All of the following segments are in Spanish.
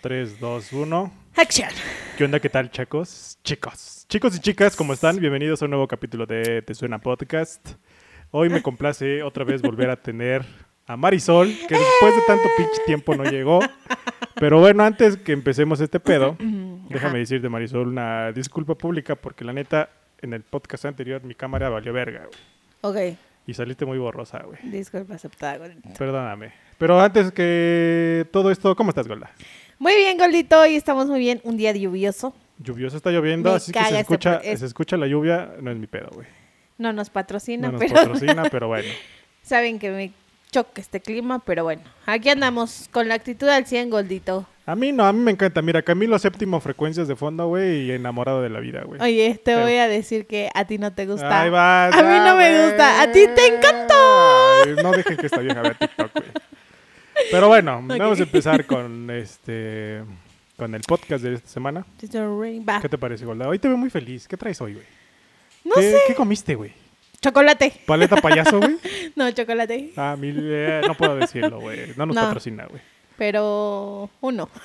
3, 2, 1. Action. ¿Qué onda? ¿Qué tal, chicos? Chicos. Chicos y chicas, ¿cómo están? Bienvenidos a un nuevo capítulo de Te Suena Podcast. Hoy me complace otra vez volver a tener a Marisol, que después de tanto pinche tiempo no llegó. Pero bueno, antes que empecemos este pedo, déjame decirte, Marisol, una disculpa pública porque la neta, en el podcast anterior mi cámara valió verga, güey. Ok, Y saliste muy borrosa, güey. disculpa aceptada. Perdóname. Pero antes que todo esto, ¿cómo estás, Golda? Muy bien, Goldito, hoy estamos muy bien. Un día lluvioso. Lluvioso está lloviendo, Me así que se este escucha, es- se escucha la lluvia, no es mi pedo, güey. No nos patrocina, No nos pero patrocina, pero bueno. saben que me choca este clima, pero bueno. Aquí andamos con la actitud al 100, Goldito. A mí no, a mí me encanta. Mira, Camilo séptimo frecuencias de fondo, güey, y enamorado de la vida, güey. Oye, te Pero- voy a decir que a ti no te gusta. Ahí vas, A mí no me güey. gusta. A ti te encantó. Ay, no dejen que esta vieja vea TikTok, güey. Pero bueno, vamos a empezar con este con el podcast de esta semana. ¿Qué te parece, Golda? Hoy te veo muy feliz. ¿Qué traes hoy, güey? No ¿Qué, sé. ¿Qué comiste, güey? Chocolate. ¿Paleta payaso, güey? No, chocolate. Ah, mil, eh, no puedo decirlo, güey. No nos No. patrocina, güey. Pero uno.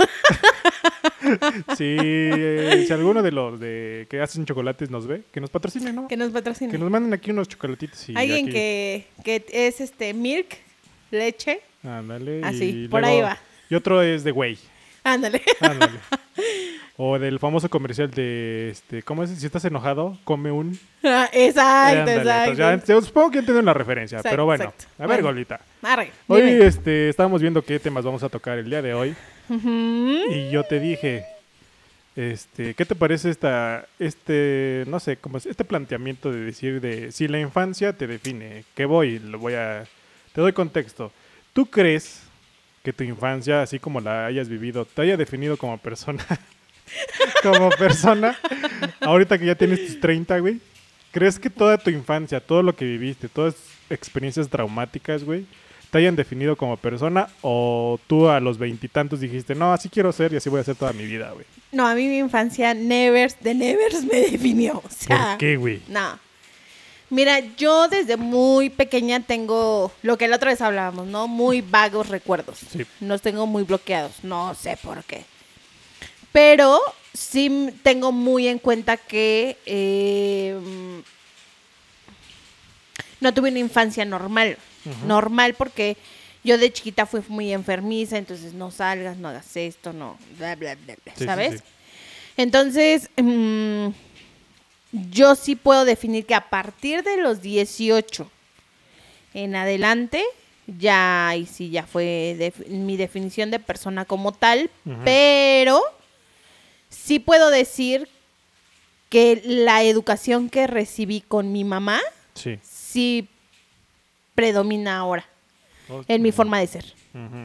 Si, eh, si alguno de los de que hacen chocolates nos ve, que nos patrocine, ¿no? Que nos patrocine. Que nos manden aquí unos chocolatitos y Alguien aquí- que, que es este milk, leche. Ándale. Así, y por luego- ahí va. Y otro es de güey. Ándale. Ándale. o del famoso comercial de, este, ¿cómo es? Si estás enojado, come un... Ah, exacto, exacto. entonces ya- supongo que entienden la referencia, Exacto, pero bueno. exacto. A ver, Bueno. Golita. Arre, Hoy este, estábamos viendo qué temas vamos a tocar el día de hoy. Y yo te dije, este, ¿qué te parece esta, este, no sé, como es- este planteamiento de decir de si la infancia te define? ¿Qué voy? Lo voy a, te doy contexto. ¿Tú crees que tu infancia, así como la hayas vivido, te haya definido como persona? como persona, ahorita que ya tienes tus 30, güey. ¿Crees que toda tu infancia, todo lo que viviste, todas experiencias traumáticas, güey, te hayan definido como persona o tú a los veintitantos dijiste, no, así quiero ser y así voy a ser toda mi vida, güey? No, a mí mi infancia nevers de nevers me definió. O sea, ¿Por qué, güey? No. Mira, yo desde muy pequeña tengo lo que la otra vez hablábamos, ¿no? Muy vagos recuerdos. Sí. Los tengo muy bloqueados. No sé por qué. Pero sí tengo muy en cuenta que eh, no tuve una infancia normal. Normal porque yo de chiquita fui muy enfermiza, entonces no salgas, no hagas esto, no, bla, bla, bla, bla, Sí, ¿sabes? sí. Entonces, mm, yo sí puedo definir que a partir de los 18 en adelante, ya ahí sí ya fue mi definición de persona como tal, pero sí puedo decir que la educación que recibí con mi mamá Sí. sí predomina ahora en mi forma de ser.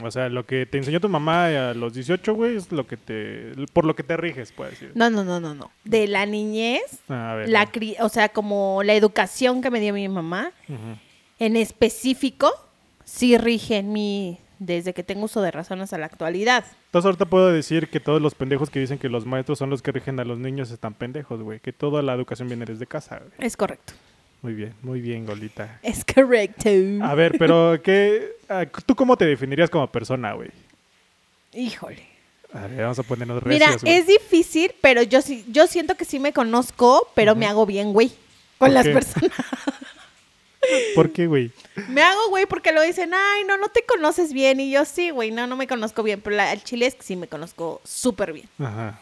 O sea, lo que te enseñó tu mamá a los 18, güey, es lo que te, por lo que te riges, puedes decir. No, no, no, no, no. De la niñez, A ver. la cri- o sea, como la educación que me dio mi mamá, en específico, sí rige en mí desde que tengo uso de razón hasta la actualidad. Entonces ahorita puedo decir que todos los pendejos que dicen que los maestros son los que rigen a los niños están pendejos, güey. Que toda la educación viene desde casa, güey. Es correcto. Muy bien, muy bien, Golita. Es correcto. A ver, pero ¿qué, ¿tú cómo te definirías como persona, güey? Híjole. A ver, vamos a ponernos Mira, recios, es difícil, pero yo sí, yo siento que sí me conozco, pero me hago bien, güey. ¿Por Con las qué? personas. ¿Por qué, güey? Me hago, güey, porque lo dicen, ay, no, no te conoces bien. Y yo sí, güey, no, no me conozco bien. Pero la- el chile es que sí me conozco súper bien. Ajá.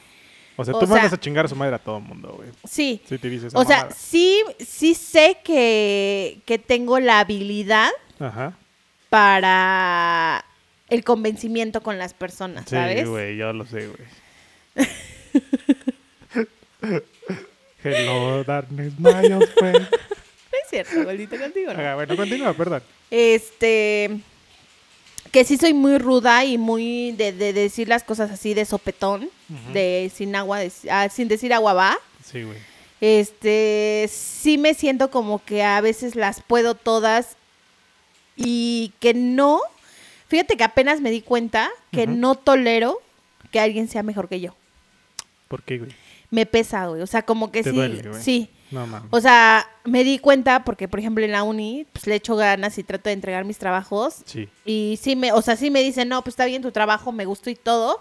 O sea, O tú sea- mandas a chingar a su madre a todo el mundo, güey. Sí. Sí te dices O sea, mamada. sí, sí sé que, que tengo la habilidad Ajá. para el convencimiento con las personas, Sí, ¿sabes? güey, yo lo sé, güey. Hello, darkness, my friend. No es cierto, gordito contigo, ¿no? Ah, bueno, continúa, perdón. Este, que sí soy muy ruda y muy de, de decir las cosas así de sopetón, de sin agua, de- ah, sin decir agua va. Sí, güey. Este, sí me siento como que a veces las puedo todas y que no, fíjate que apenas me di cuenta que no tolero que alguien sea mejor que yo. ¿Por qué, güey? Me pesa, güey. O sea, como que Te sí, duele, güey. sí. No mames. O sea, me di cuenta porque, por ejemplo, en la uni, pues le echo ganas y trato de entregar mis trabajos. Sí. Y sí me, o sea, sí me dicen, no, pues está bien tu trabajo, me gustó y todo.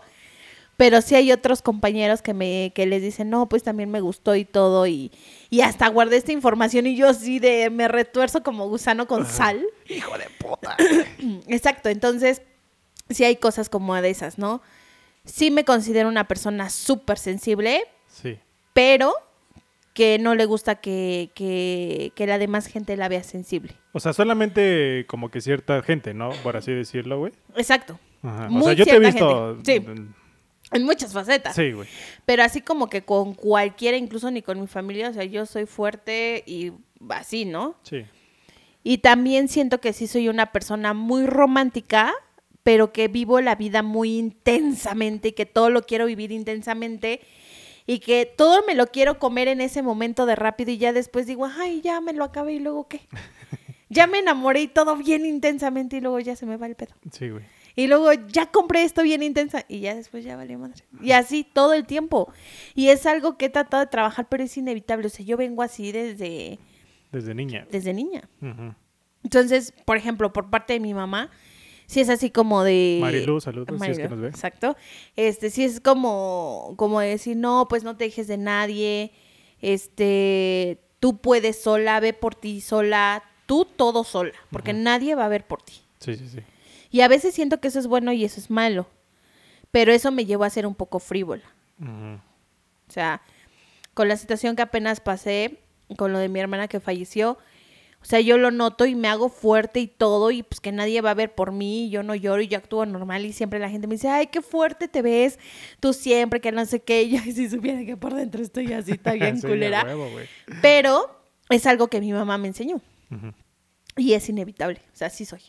Pero sí hay otros compañeros que me que les dicen, no, pues también me gustó y todo, y, y hasta guardé esta información y yo sí de me retuerzo como gusano con sal. Hijo de puta. Exacto, entonces sí hay cosas como de esas, ¿no? Sí me considero una persona súper sensible, Sí. pero que no le gusta que, que, que la demás gente la vea sensible. O sea, solamente como que cierta gente, ¿no? Por así decirlo, güey. Exacto. Ajá. O Muy sea, yo te he visto. gente. Sí. En muchas facetas. Sí, güey. Pero así como que con cualquiera, incluso ni con mi familia, o sea, yo soy fuerte y así, ¿no? Sí. Y también siento que sí soy una persona muy romántica, pero que vivo la vida muy intensamente y que todo lo quiero vivir intensamente y que todo me lo quiero comer en ese momento de rápido y ya después digo, ay, ya me lo acabé y luego qué. Ya me enamoré y todo bien intensamente y luego ya se me va el pedo. Sí, güey. Y luego ya compré esto bien intensa y ya después ya valió madre. Y así todo el tiempo. Y es algo que he tratado de trabajar, pero es inevitable. O sea, yo vengo así desde, Desde niña. desde niña. Entonces, por ejemplo, por parte de mi mamá, sí es así como de... Marilu, saludos, si es que nos ve. Exacto. Este, sí es como, como decir, no, pues no te dejes de nadie. Este, tú puedes sola, ve por ti sola. Tú todo sola, porque nadie va a ver por ti. Sí, sí, sí. Y a veces siento que eso es bueno y eso es malo. Pero eso me llevó a ser un poco frívola. O sea, con la situación que apenas pasé, con lo de mi hermana que falleció, o sea, yo lo noto y me hago fuerte y todo, y pues que nadie va a ver por mí, y yo no lloro y yo actúo normal, y siempre la gente me dice, ay, qué fuerte te ves, tú siempre, que no sé qué, y yo si supiera que por dentro estoy así, está bien Sí, culera. huevo. Pero es algo que mi mamá me enseñó. Y es inevitable, o sea, sí soy.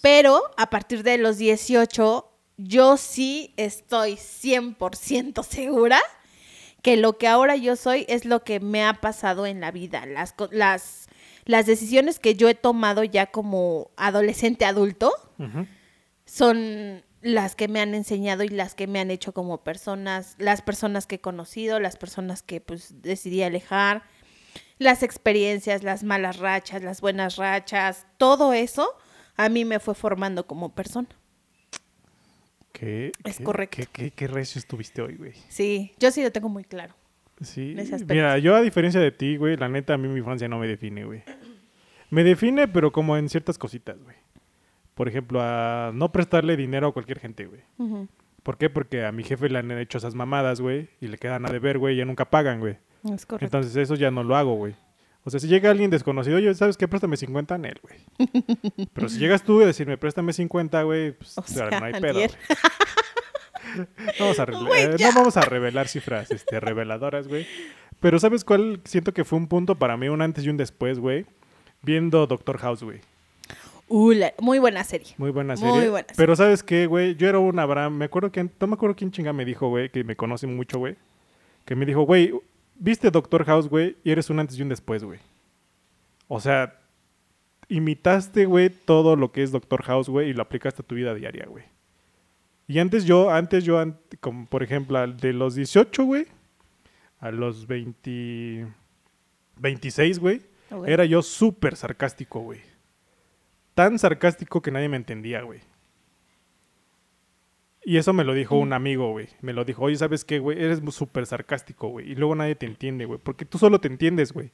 Pero a partir de los 18, yo sí estoy 100% segura que lo que ahora yo soy es lo que me ha pasado en la vida. Las, las, las decisiones que yo he tomado ya como adolescente adulto son las que me han enseñado y las que me han hecho como personas, las personas que he conocido, las personas que pues decidí alejar, las experiencias, las malas rachas, las buenas rachas, todo eso a mí me fue formando como persona. ¿Qué, Es qué- correcto. Qué, qué, recio estuviste hoy, güey. Sí, yo sí lo tengo muy claro. Sí. Mira, yo a diferencia de ti, güey, la neta, a mí mi infancia no me define, güey. Me define, pero como en ciertas cositas, güey. Por ejemplo, a no prestarle dinero a cualquier gente, güey. ¿Por qué? Porque a mi jefe le han hecho esas mamadas, güey, y le quedan a deber, güey, y ya nunca pagan, güey. Es correcto. Entonces eso ya no lo hago, güey. O sea, si llega alguien desconocido, oye, ¿sabes qué? Préstame 50 en él, güey. Pero si llegas tú y decirme, préstame 50, güey, pues O sea, no hay pedo, vamos, a eh, no vamos a revelar cifras este, reveladoras, güey. Pero ¿sabes cuál? Siento que fue un punto para mí, un antes y un después, güey. Viendo Doctor House, güey. Uh, la- muy buena serie. Muy buena Muy serie. buena serie. Pero ¿sabes qué, güey? Yo era un Abraham. Me acuerdo que... No me acuerdo quién chinga me dijo, güey, que me conoce mucho, güey. Que me dijo, güey, viste Doctor House, güey, y eres un antes y un después, güey. O sea, imitaste, güey, todo lo que es Doctor House, güey, y lo aplicaste a tu vida diaria, güey. Y antes yo, antes yo, como por ejemplo, de los 18, güey, a los 20... 26, güey, Ok. era yo súper sarcástico, güey. Tan sarcástico que nadie me entendía, güey. Y eso me lo dijo un amigo, güey. Me lo dijo, oye, ¿sabes qué, güey? Eres súper sarcástico, güey. Y luego nadie te entiende, güey. Porque tú solo te entiendes, güey.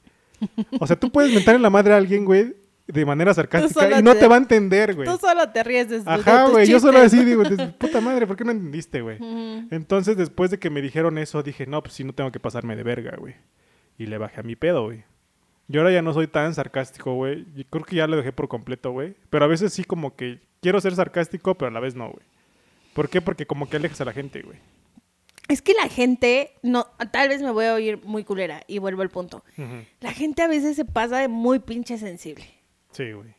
O sea, tú puedes mentar en la madre a alguien, güey, de manera sarcástica y no te- te va a entender, güey. Tú solo te ríes de, de Ajá, güey. Yo solo así digo, "Des- puta madre, ¿por qué no entendiste, güey? Entonces, después de que me dijeron eso, dije, no, pues sí, no tengo que pasarme de verga, güey. Y le bajé a mi pedo, güey. Yo ahora ya no soy tan sarcástico, güey. Creo que ya lo dejé por completo, güey. Pero a veces sí como que quiero ser sarcástico, pero a la vez no, güey. ¿Por qué? Porque como que alejas a la gente, güey. Es que la gente, no, tal vez me voy a oír muy culera y vuelvo al punto. La gente a veces se pasa de muy pinche sensible. Sí, güey.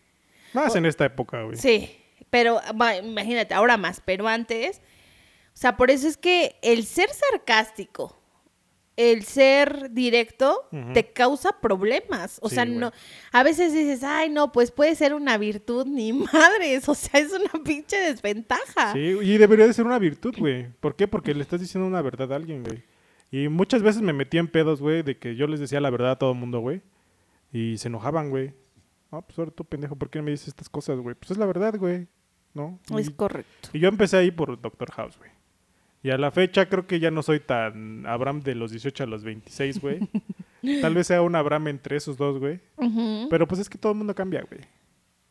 Más en esta época, güey. Sí, pero imagínate, ahora más, pero antes, o sea, por eso es que el ser sarcástico, el ser directo, te causa problemas. O Sí, sea, no, a veces dices, ay, no, pues puede ser una virtud, ni madres, o sea, es una pinche desventaja. Sí, y debería de ser una virtud, güey. ¿Por qué? Porque le estás diciendo una verdad a alguien, güey. Y muchas veces me metí en pedos, güey, de que yo les decía la verdad a todo el mundo, güey. Y se enojaban, güey. Ah, pues ahora tú, pendejo, ¿por qué me dices estas cosas, güey? Pues es la verdad, güey. ¿No? Es correcto. y yo empecé ahí por Doctor House, güey. Y a la fecha creo que ya no soy tan Abraham de los 18 a los 26, güey. Tal vez sea un Abraham entre esos dos, güey. Ujú. Pero pues es que todo el mundo cambia, güey.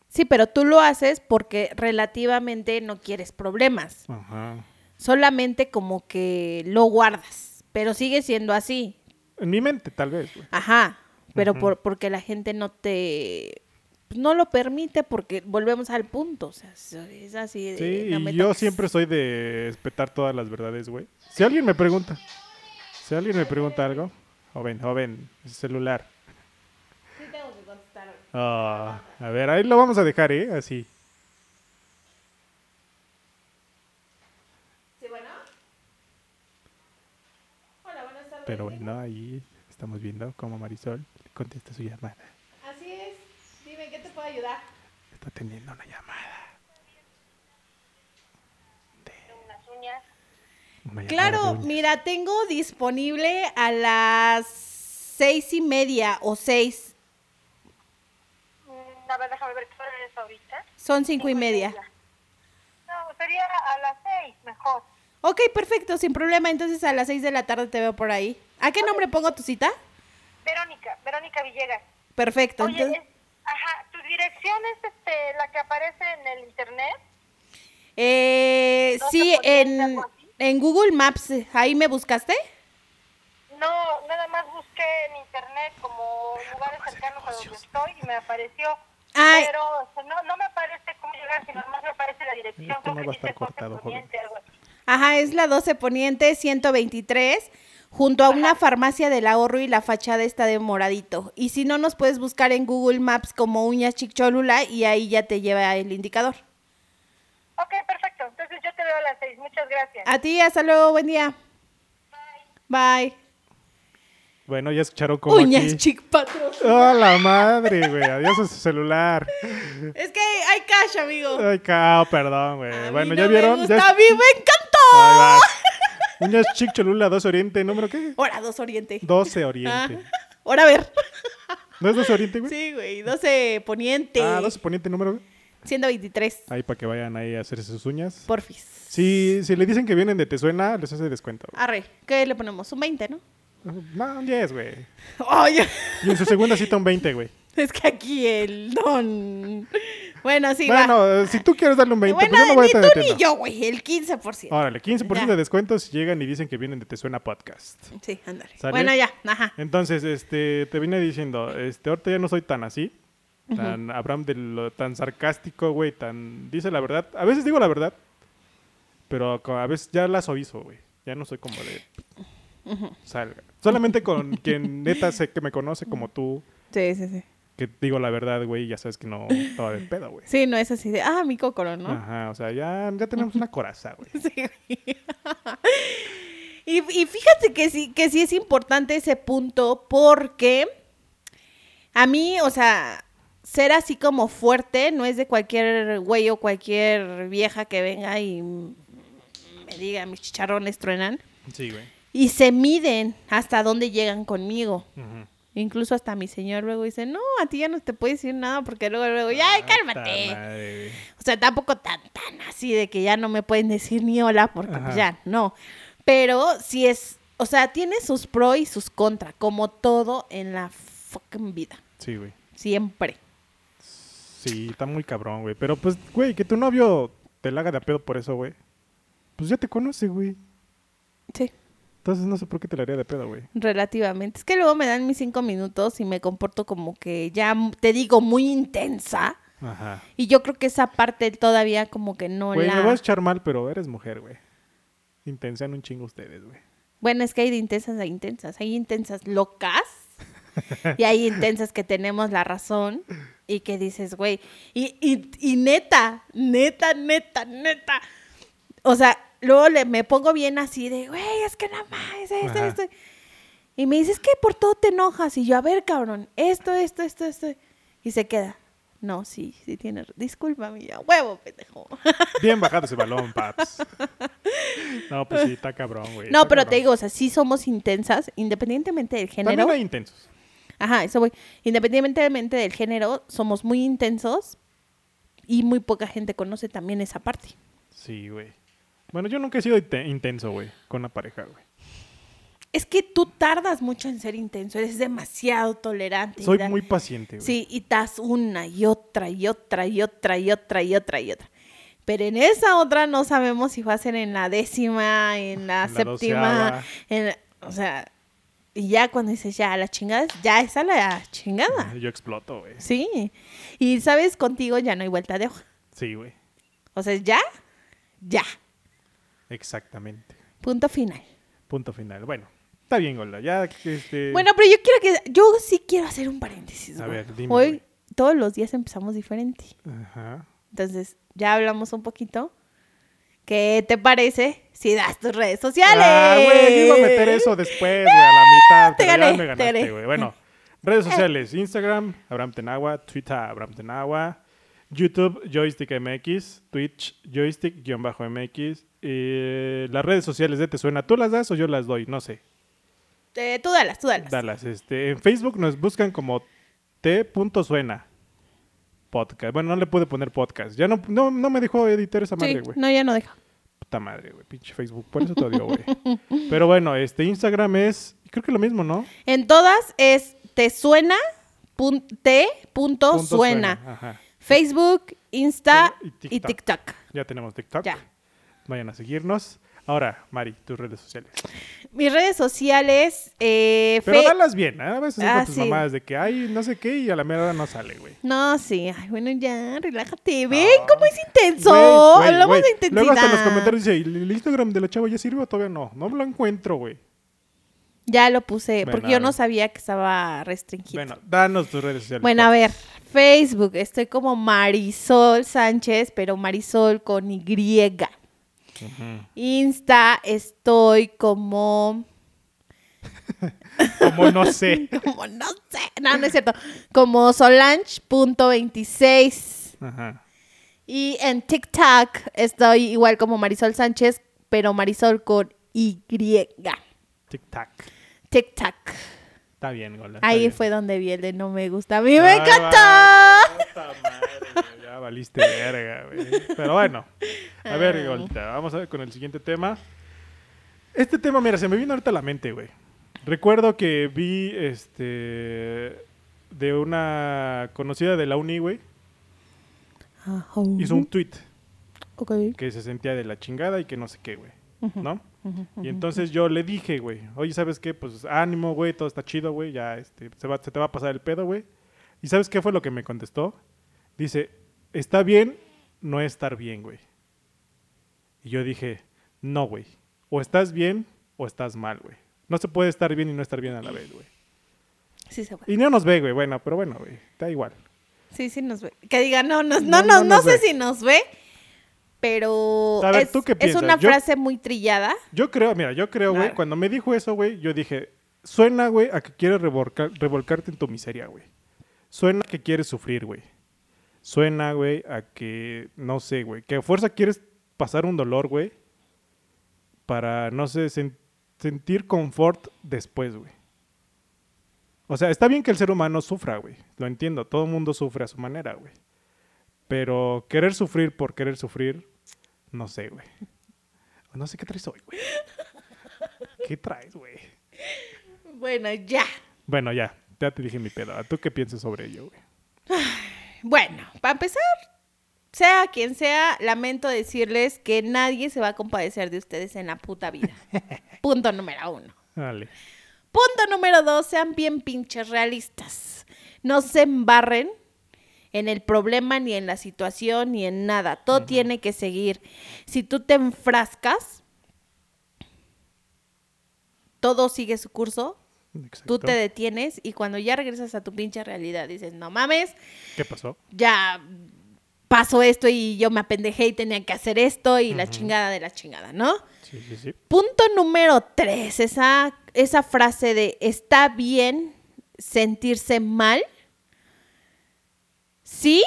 Sí, pero tú lo haces porque relativamente no quieres problemas. Ajá. Solamente como que lo guardas, pero sigue siendo así. En mi mente, tal vez, güey. Ajá, pero por, porque la gente no te... No lo permite porque volvemos al punto. O sea, es- así de... Sí, no me y yo siempre soy de respetar todas las verdades, güey. Si alguien me pregunta, si alguien me pregunta algo, joven, joven, celular. Sí tengo que contestar. Ah, a ver, ahí lo vamos a dejar, ¿eh? Así. ¿Sí, bueno? Hola, buenas tardes. Pero bueno, ahí estamos viendo cómo Marisol contesta su llamada. Así es. Dime, ¿qué te puedo ayudar? Está teniendo una llamada. unas uñas. Una Claro, de uñas. mira, tengo disponible a las seis y media o seis. Mm, A ver, déjame ver qué es ahorita. Son cinco y media. No, sería a las seis, mejor. Ok, perfecto, sin problema. Entonces a las seis de la tarde te veo por ahí. ¿A qué nombre pongo tu cita? Verónica, Verónica Villegas. Perfecto. Oye, entonces- es- ajá, tu dirección es este, la que aparece en el internet. Eh, ¿No te sí, en, en Google Maps, ¿ahí me buscaste? No, nada más busqué en internet como lugares cercanos a donde estoy y me apareció. Ay. Pero o sea, no, no me aparece cómo llegar, sino más me aparece la dirección. No va a estar cortado, así. Ajá, es la 12 Poniente 123, junto a una farmacia del ahorro y la fachada está de moradito. Y si no, nos puedes buscar en Google Maps como Uñas Chicholula y ahí ya te lleva el indicador. Ok, perfecto. Entonces yo te veo a las seis. Muchas gracias. A ti, hasta luego, buen día. Bye. Bueno, ya escucharon cómo Uñas aquí... Chic Patrón. ¡Oh, la madre, güey! Adiós a su celular. Es que hay cash, amigo. Ay, cao, perdón, güey. Bueno, no ¿ya me vieron? gusta, Ya a mí me encantó. Ahí va. Uñas Chic Cholula 2 Oriente, ¿número qué? Hora 2 Oriente. 12 Ah, Oriente. Hora a ver. ¿No es 12 Oriente, güey? Sí, güey. 12 Poniente. Ah, 12 Poniente, ¿número güey? 123. Ahí para que vayan ahí a hacerse sus uñas. Porfis. Si, si le dicen que vienen de Te Suena, les hace descuento. güey. Arre, ¿qué le ponemos? Un 20, ¿no? No, un 10, güey. Oye, Y en su segunda cita un 20, güey. es que aquí el don. Bueno, sí, va. Bueno, eh, si tú quieres darle un 20, bueno, pues yo no voy a ni estar tú metiendo. ni yo, güey, el 15%. Órale, 15% Ya. de descuento si llegan y dicen que vienen de Te Suena Podcast. Sí, ándale. ¿Sale? Bueno, ya, ajá. Entonces, este, te vine diciendo, este, ahorita ya no soy tan así, tan Abraham de lo, tan sarcástico, güey, tan, dice la verdad. A veces digo la verdad, pero a veces ya la suavizo, güey. Ya no soy como de, salga. Solamente con quien neta sé que me conoce como tú, Sí, sí, sí. Que digo la verdad, güey, ya sabes que no estaba de pedo, güey. Sí, no es así de, ah, mi cócoro, ¿no? Ajá, o sea, ya, ya tenemos una coraza, güey. Sí, güey. y, y fíjate que sí, que sí es importante ese punto porque a mí, o sea, ser así como fuerte no es de cualquier güey o cualquier vieja que venga y me diga mis chicharrones truenan. Sí, güey. Y se miden hasta dónde llegan conmigo. Ujú. Incluso hasta mi señor luego dice, no, a ti ya no te puedo decir nada porque luego, luego, ya, Ah, cálmate. O sea, tampoco tan, tan así de que ya no me pueden decir ni hola porque pues Ajá. ya, no. Pero sí es, o sea, tiene sus pros y sus contras, como todo en la fucking vida. Sí, güey. Siempre. Sí, está muy cabrón, güey. Pero pues, güey, que tu novio te la haga de a pedo por eso, güey. Pues ya te conoce, güey. Sí, Entonces no sé por qué te la haría de pedo, güey. relativamente. Es que luego me dan mis cinco minutos y me comporto como que ya, te digo, muy intensa. Ajá. Y yo creo que esa parte todavía como que no Güey, la... me vas a echar mal, pero eres mujer, güey. Intensan un chingo ustedes, güey. Bueno, es que hay de intensas a intensas. Hay intensas locas y hay intensas que tenemos la razón y que dices, güey, y, y, y neta, neta, neta, neta. O sea, luego le, me pongo bien así de, güey, es que nada más, esto, esto. Y me dices que por todo te enojas. Y yo, a ver, cabrón, esto, esto, esto, esto. Y se queda. No, sí, sí tienes. Disculpa, ya, huevo, pendejo. Bien bajado ese balón, paps. No, pues sí, está cabrón, güey. No, pero te digo, o sea, sí somos intensas, independientemente del género. También hay intensos. Ajá, eso voy. Independientemente del género, somos muy intensos y muy poca gente conoce también esa parte. Sí, güey. Bueno, yo nunca he sido inte- intenso, güey, con una pareja, güey. Es que tú tardas mucho en ser intenso, eres demasiado tolerante. Soy muy paciente, güey. Sí, y das una y otra y otra y otra y otra y otra y otra. Pero en esa otra no sabemos si va a ser en la décima, en la En la séptima, en la- o sea, y ya cuando dices ya la chingada, ya es a la chingada. Yo exploto, güey. Sí. Y sabes, contigo ya no hay vuelta de hoja. Sí, güey. O sea, ya, ya. Exactamente. Punto final. Punto final. Bueno, está bien, Golda. Ya, este... Bueno, pero yo quiero que. Yo sí quiero hacer un paréntesis. A ver, dime, Hoy todos los días empezamos diferente. Ajá. Entonces, ya hablamos un poquito. ¿Qué te parece si das tus redes sociales? Ah, güey, iba a meter eso después, güey, a la mitad. Te gané, me te ganaste, gané. güey. Bueno, redes sociales, Instagram, Abraham Tenagua, Twitter, Abraham Tenagua, YouTube, Joystick MX, Twitch, Joystick-MX, eh, las redes sociales de Te Suena, ¿tú las das o yo las doy? No sé. Eh, tú dalas, tú dalas. Dalas. Este, en Facebook nos buscan como T.suena podcast. Bueno, no le pude poner podcast. Ya no, no, no me dejó editar esa madre, Sí, güey. no, ya no deja. Puta madre, güey. Pinche Facebook. Por eso te odio, güey. Pero bueno, este Instagram es. Creo que lo mismo, ¿no? En todas es te suena, pun- te punto, Punto suena. Ajá. Facebook, Insta Y y TikTok. Ya tenemos TikTok. Ya. Vayan a seguirnos. Ahora, Mari, tus redes sociales. Mis redes sociales, eh, Pero fe- dalas bien, ¿eh? A veces Ah, con tus sí. mamadas de que hay no sé qué y a la mera no sale, güey. No, sí. Ay, bueno, ya, relájate. ¿Ven cómo es intenso? Hablamos güey. de intensidad. Luego hasta en los comentarios dice, ¿el el Instagram de la chava ya sirve o todavía no? No lo encuentro, güey. Ya lo puse, Bueno, porque yo no sabía que estaba restringido. Bueno, danos tus redes sociales. Bueno, a ver, Facebook, estoy como Marisol Sánchez, pero Marisol con Y. Ujú. Insta, estoy como, Como no sé. como no sé, no, no es cierto, como Solange.26. Ajá. Y en TikTok estoy igual como Marisol Sánchez, pero Marisol con Y. Tic-tac. TikTok. Está bien, está Ahí bien. fue donde vi el de no me gusta. A mí me Ay, encantó. va, madre, Ya valiste verga, güey. Pero bueno. A ver. Golita, vamos a ver con el siguiente tema. Este tema, mira, se me vino ahorita a la mente, güey. Recuerdo que vi este de una conocida de la uni, güey. Hizo un tweet Ok. que se sentía de la chingada y que no sé qué, güey. ¿No? Y entonces yo le dije, güey, oye, ¿sabes qué? Pues ánimo, güey, todo está chido, güey, ya este, se, va, se te va a pasar el pedo, güey. ¿Y sabes qué fue lo que me contestó? Dice, está bien no estar bien, güey. Y yo dije, no, güey, o estás bien o estás mal, güey. No se puede estar bien y no estar bien a la vez, güey. Sí se puede. Y no nos ve, güey, bueno, pero bueno, güey, da igual. Sí, sí nos ve. Que diga, no, no, No, no, no, no no, nos sé ve. si nos ve, pero A ver, es, ¿tú qué es piensas? una Yo- frase muy trillada. Yo creo, mira, yo creo, güey, cuando me dijo eso, güey, yo dije, suena, güey, a que quieres revolcar- revolcarte en tu miseria, güey. Suena a que quieres sufrir, güey. Suena, güey, a que, no sé, güey, que a fuerza quieres pasar un dolor, güey, para, no sé, sen- sentir confort después, güey. O sea, está bien que el ser humano sufra, güey. Lo entiendo, todo el mundo sufre a su manera, güey. Pero querer sufrir por querer sufrir, no sé, güey. No sé qué traes hoy, güey. ¿Qué traes, güey? Bueno, ya. Bueno, ya, ya te dije mi pedo. ¿Tú qué piensas sobre ello, güey? Bueno, para empezar, sea quien sea, lamento decirles que nadie se va a compadecer de ustedes en la puta vida. Punto número uno. Dale. Punto número dos, sean bien pinches realistas. No se embarren en el problema, ni en la situación, ni en nada. Todo tiene que seguir. Si tú te enfrascas, todo sigue su curso, Exacto. tú te detienes y cuando ya regresas a tu pinche realidad dices, no mames, ¿Qué pasó? ya pasó esto y yo me apendejé y tenía que hacer esto y la chingada de la chingada, ¿no? Sí, sí, sí. Punto número tres, esa, esa frase de está bien sentirse mal. Sí,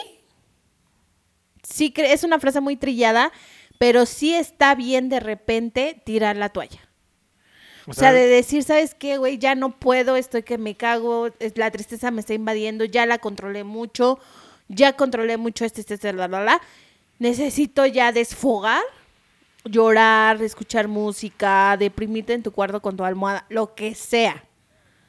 sí, es una frase muy trillada, pero sí está bien de repente tirar la toalla. O sea, de decir, ¿sabes qué, güey? Ya no puedo, estoy que me cago, la tristeza me está invadiendo, ya la controlé mucho, ya controlé mucho este, este, este, la, la, la. Necesito ya desfogar llorar, escuchar música, deprimirte en tu cuarto con tu almohada, lo que sea.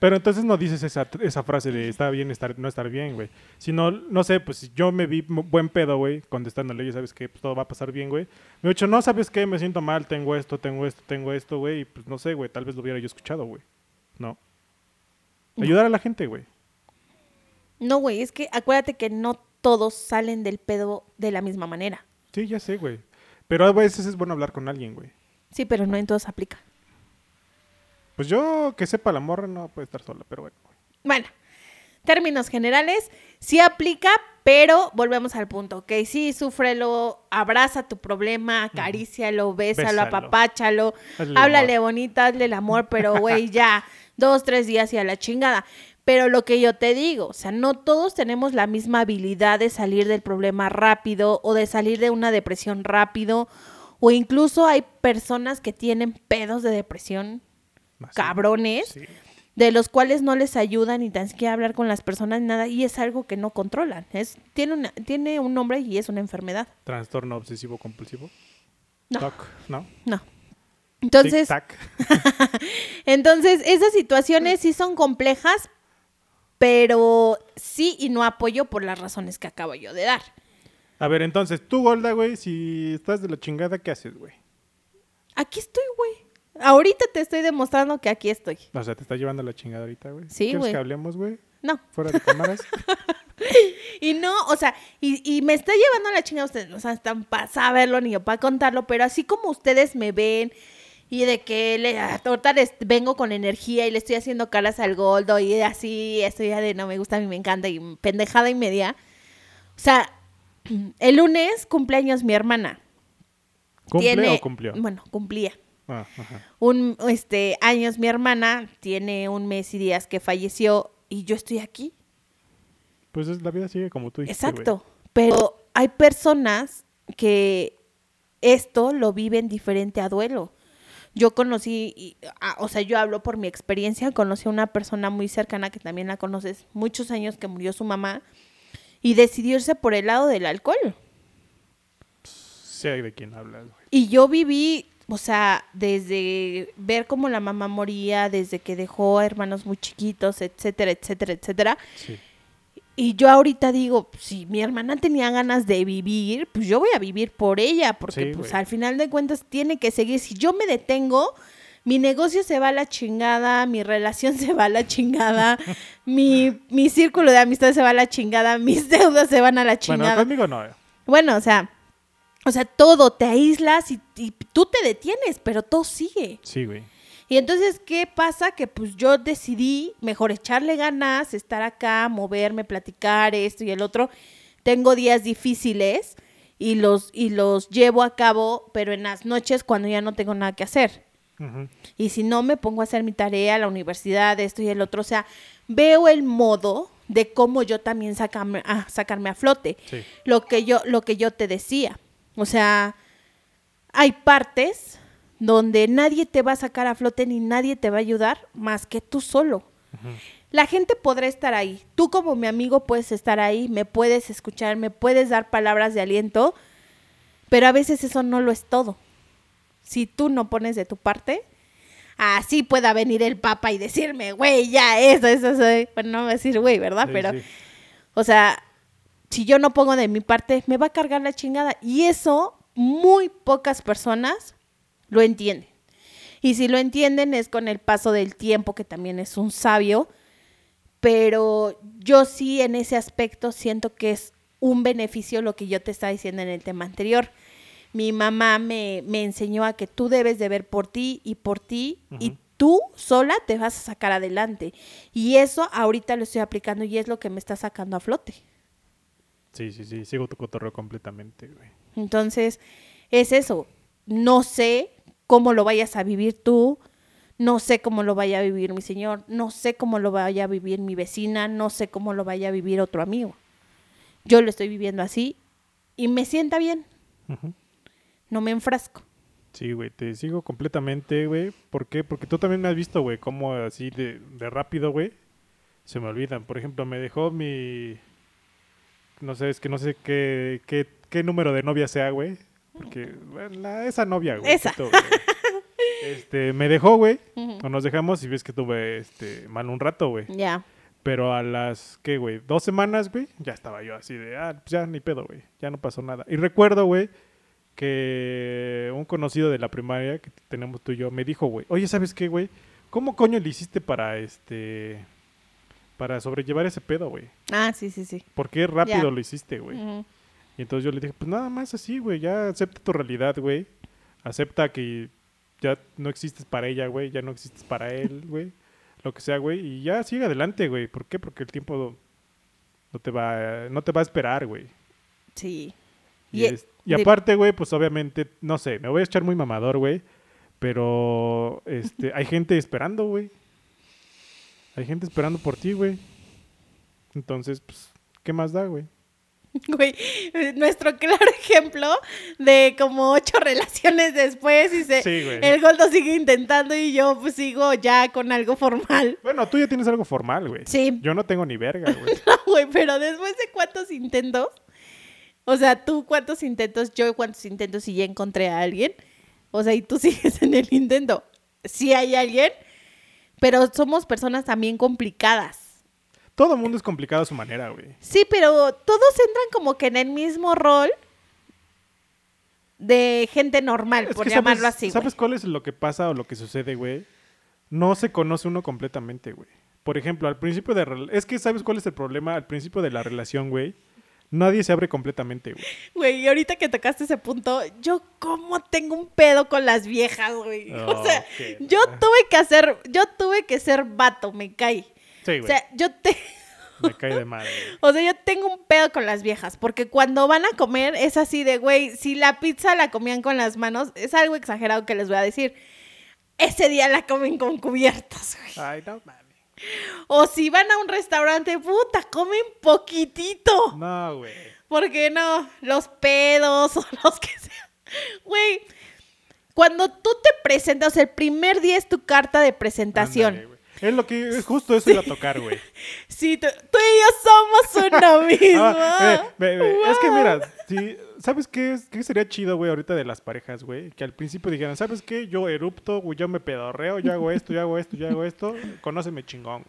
Pero entonces no dices esa, esa frase de está bien estar, no estar bien, güey. Sino, no sé, pues yo me vi buen pedo, güey, contestándole, ya sabes que pues, todo va a pasar bien, güey. Me he dicho, no, ¿sabes qué? Me siento mal, tengo esto, tengo esto, tengo esto, güey. Y pues no sé, güey, tal vez lo hubiera yo escuchado, güey. No. Ayudar a la gente, güey. No, güey, es que acuérdate que no todos salen del pedo de la misma manera. Sí, ya sé, güey. Pero a veces es bueno hablar con alguien, güey. Sí, pero no en todos aplica. Pues yo, que sepa la morra, no puede estar sola, pero bueno. Bueno, términos generales, sí aplica, pero volvemos al punto, ¿ok? Sí, súfrelo, abraza tu problema, acarícialo, bésalo, Bésalo. apapáchalo, Hazle háblale amor. bonito, hazle el amor, pero güey, ya, dos, tres días y a la chingada. Pero lo que yo te digo, o sea, no todos tenemos la misma habilidad de salir del problema rápido o de salir de una depresión rápido, o incluso hay personas que tienen pedos de depresión Más cabrones Sí. de los cuales no les ayudan ni tan siquiera hablar con las personas ni nada y es algo que no controlan. Es, tiene, una, tiene un nombre y es una enfermedad. Trastorno obsesivo compulsivo. No. TOC, ¿no? No. Entonces, entonces, esas situaciones sí son complejas, pero sí y no apoyo por las razones que acabo yo de dar. A ver, entonces, tú, Golda, güey, si estás de la chingada, ¿qué haces, güey? Aquí estoy, güey. Ahorita te estoy demostrando que aquí estoy. O sea, te está llevando la chingada ahorita, güey. Sí, ¿Quieres güey. que hablemos, güey? No. Fuera de cámaras. Y no, o sea, y, y me está llevando la chingada ustedes, o sea, están para saberlo ni yo para contarlo, pero así como ustedes me ven y de que le, ahorita les vengo con energía y le estoy haciendo caras al goldo y así, estoy ya de no me gusta, a mí me encanta y pendejada y media. O sea, el lunes cumpleaños mi hermana. ¿Cumple Tiene- o cumplió? Bueno, cumplía. Ajá. Un, este, años mi hermana, tiene un mes y días que falleció y yo estoy aquí. Pues es- la vida sigue como tú dijiste. Exacto. Pero hay personas que esto lo viven diferente a duelo. Yo conocí, y, o sea, yo hablo por mi experiencia, conocí a una persona muy cercana que también la conoces, muchos años que murió su mamá, y decidió irse por el lado del alcohol. Sé de quién hablas. Y yo viví, o sea, desde ver cómo la mamá moría, desde que dejó a hermanos muy chiquitos, etcétera, etcétera, etcétera. Sí. Y yo ahorita digo, si mi hermana tenía ganas de vivir, pues yo voy a vivir por ella, porque Sí, pues güey. al final de cuentas tiene que seguir. Si yo me detengo, mi negocio se va a la chingada, mi relación se va a la chingada, mi, mi círculo de amistad se va a la chingada, mis deudas se van a la Bueno, chingada. conmigo no. eh. Bueno, o sea, o sea, todo, te aíslas y, y tú te detienes, pero todo sigue. Sí, güey. Y entonces, ¿qué pasa? Que pues yo decidí mejor echarle ganas, estar acá, moverme, platicar esto y el otro. Tengo días difíciles y los, y los llevo a cabo, pero en las noches cuando ya no tengo nada que hacer. Y si no, me pongo a hacer mi tarea, la universidad, esto y el otro. O sea, veo el modo de cómo yo también sacarme, a, sacarme a flote. Sí. Lo que yo, lo que yo te decía. O sea, hay partes donde nadie te va a sacar a flote ni nadie te va a ayudar más que tú solo. La gente podrá estar ahí. Tú como mi amigo puedes estar ahí, me puedes escuchar, me puedes dar palabras de aliento, pero a veces eso no lo es todo. Si tú no pones de tu parte, así pueda venir el papa y decirme, güey, ya, eso, eso, eso. Bueno, no va a decir, güey, ¿verdad? Sí, pero, sí. o sea, si yo no pongo de mi parte, me va a cargar la chingada. Y eso muy pocas personas lo entienden. Y si lo entienden es con el paso del tiempo, que también es un sabio. Pero yo sí en ese aspecto siento que es un beneficio lo que yo te estaba diciendo en el tema anterior. Mi mamá me, me enseñó a que tú debes de ver por ti y por ti y tú sola te vas a sacar adelante. Y eso ahorita lo estoy aplicando y es lo que me está sacando a flote. Sí, sí, sí. Sigo tu cotorreo completamente, güey. Entonces, es eso. No sé cómo lo vayas a vivir tú, no sé cómo lo vaya a vivir mi señor, no sé cómo lo vaya a vivir mi vecina, no sé cómo lo vaya a vivir otro amigo. Yo lo estoy viviendo así y me sienta bien, no me enfrasco. Sí, güey, te sigo completamente, güey. ¿Por qué? Porque tú también me has visto, güey, cómo así de, de rápido, güey, se me olvidan. Por ejemplo, me dejó mi... No sé, es que no sé qué, qué, qué número de novia sea, güey. Porque, bueno, la- esa novia, güey. Esa. güey, Este, me dejó, güey. O nos dejamos y ves que tuve, este, mal un rato, güey. Ya. Pero a las, ¿qué, güey? Dos semanas, güey, ya estaba yo así de, ah, pues ya ni pedo, güey. Ya no pasó nada. Y recuerdo, güey, que un conocido de la primaria que tenemos tú y yo me dijo, güey, oye, ¿sabes qué, güey? ¿Cómo coño le hiciste para, este, para sobrellevar ese pedo, güey? Ah, sí, sí, sí. ¿Por qué rápido Ya. lo hiciste, güey? Y entonces yo le dije, pues nada más así, güey, ya acepta tu realidad, güey. Acepta que ya no existes para ella, güey, ya no existes para él, güey. Lo que sea, güey, y ya sigue adelante, güey. ¿Por qué? Porque el tiempo no te va, no te va a esperar, güey. Sí. Y, Y- es- y de- aparte, güey, pues obviamente, no sé, me voy a echar muy mamador, güey. Pero este, hay gente esperando, güey. Hay gente esperando por ti, güey. Entonces, pues, ¿qué más da, güey? Güey, nuestro claro ejemplo de como ocho relaciones después y se, Sí, el Goldo sigue intentando y yo pues sigo ya con algo formal. Bueno, tú ya tienes algo formal, güey. Sí. Yo no tengo ni verga, güey. No, güey, pero después de cuántos intentos, o sea, tú cuántos intentos, yo cuántos intentos y ya encontré a alguien, o sea, y tú sigues en el intento. Sí hay alguien, pero somos personas también complicadas. Todo el mundo es complicado a su manera, güey. Sí, pero todos entran como que en el mismo rol de gente normal, Es por llamarlo sabes, así. ¿Sabes cuál es lo que pasa o lo que sucede, güey? No se conoce uno completamente, güey. Por ejemplo, al principio de... Es que ¿sabes cuál es el problema? Al principio de la relación, güey. Nadie se abre completamente, güey. Güey, y ahorita que tocaste ese punto, yo como tengo un pedo con las viejas, güey. o sea, yo tuve que hacer, yo tuve que ser vato, me cae. Sí, O güey. sea, yo te, Me cae de madre, güey. o sea, yo tengo un pedo con las viejas, porque cuando van a comer es así de, güey, si la pizza la comían con las manos, es algo exagerado que les voy a decir. Ese día la comen con cubiertas, güey. Ay, no mames. O si van a un restaurante, puta, comen poquitito. No, güey. ¿Por qué no? Los pedos o los que sean. Güey, cuando tú te presentas, el primer día es tu carta de presentación. Es lo que... Es justo eso iba a tocar, güey. sí, tú, tú y yo somos uno mismo. Ah, ve, ve. Es que mira, si, ¿sabes qué, es- qué sería chido, güey, ahorita de las parejas, güey? Que al principio dijeran, ¿sabes qué? Yo erupto, güey, yo me pedorreo, yo hago esto, yo hago esto, yo hago esto. Conóceme chingón.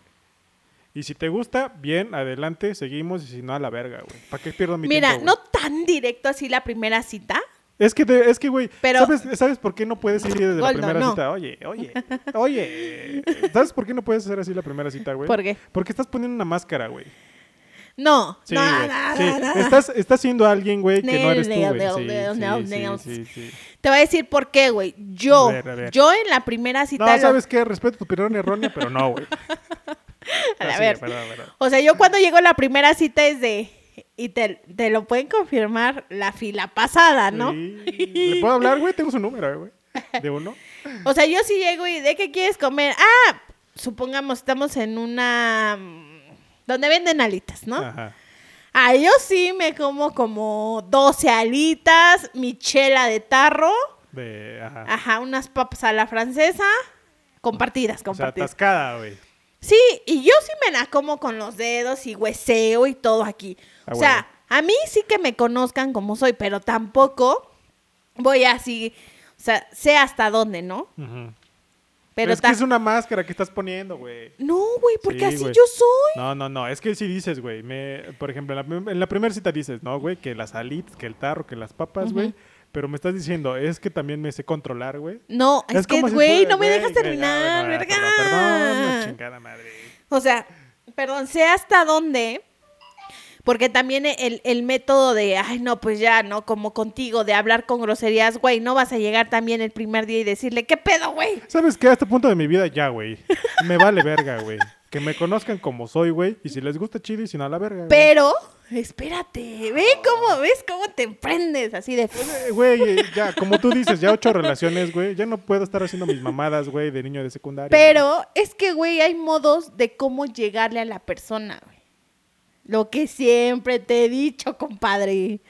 Y si te gusta, bien, adelante, seguimos. Y si no, a la verga, güey. ¿Para qué pierdo mi Mira, tiempo? no güey? tan directo así la primera cita. Es que, te- es que, güey, Pero- ¿sabes, ¿sabes por qué no puedes ir desde la primera no. cita? Oye, oye, oye. ¿Sabes por qué no puedes hacer así la primera cita, güey? ¿Por qué? Porque estás poniendo una máscara, güey. No, Sí, no, no, sí. no, no. Estás, estás siendo alguien, güey, que no eres tú, güey. Sí. Te voy a decir por qué, güey. Yo, A ver, a ver. yo en la primera cita. No, lo- ¿sabes qué? Respeto tu opinión errónea, pero no, güey. A Ah, sí, ver. perdón, perdón. O sea, yo cuando llego a la primera cita es de. Y te, te lo pueden confirmar la fila pasada, ¿no? Sí. ¿Le puedo hablar, güey? Tengo su número, güey. ¿De uno? O sea, yo sí llego y ¿de qué quieres comer? Ah, supongamos estamos en una... donde venden alitas, ¿no? Ajá. Ah, yo sí me como como 12 alitas, mi chela de tarro, De, ajá. ajá, unas papas a la francesa, compartidas, o sea, compartidas. atascada, güey. Sí, y yo sí me la como con los dedos y hueseo y todo aquí. Ah, o sea, a mí sí que me conozcan como soy, pero tampoco voy así, o sea, sé hasta dónde, ¿no? Ujú. Pero es que es una máscara que estás poniendo, güey. No, güey, porque Sí, así güey. yo soy. No, no, no. Es que si dices, güey. Me, por ejemplo, en la, en la primera cita dices, ¿no, güey? Que las alitas, que el tarro, que las papas, güey. Pero me estás diciendo, es que también me sé controlar, güey. No, es, que, si güey, no me dejas terminar, verga. Perdón, perdón, chingada madre. O sea, perdón, sé hasta dónde. Porque también el, el método de, ay, no, pues ya, ¿no? Como contigo, de hablar con groserías, güey, no vas a llegar también el primer día y decirle, ¿qué pedo, güey? ¿Sabes qué? A este punto de mi vida ya, güey. Me vale verga, güey. Que me conozcan como soy, güey. Y si les gusta chido y si no, a la verga. Pero, espérate, ve cómo, ves cómo te emprendes, así de... Eh, Güey, eh, ya, como tú dices, ya ocho relaciones, güey. Ya no puedo estar haciendo mis mamadas, güey, de niño de secundaria. Pero es que, güey, hay modos de cómo llegarle a la persona, güey. Lo que siempre te he dicho, compadre.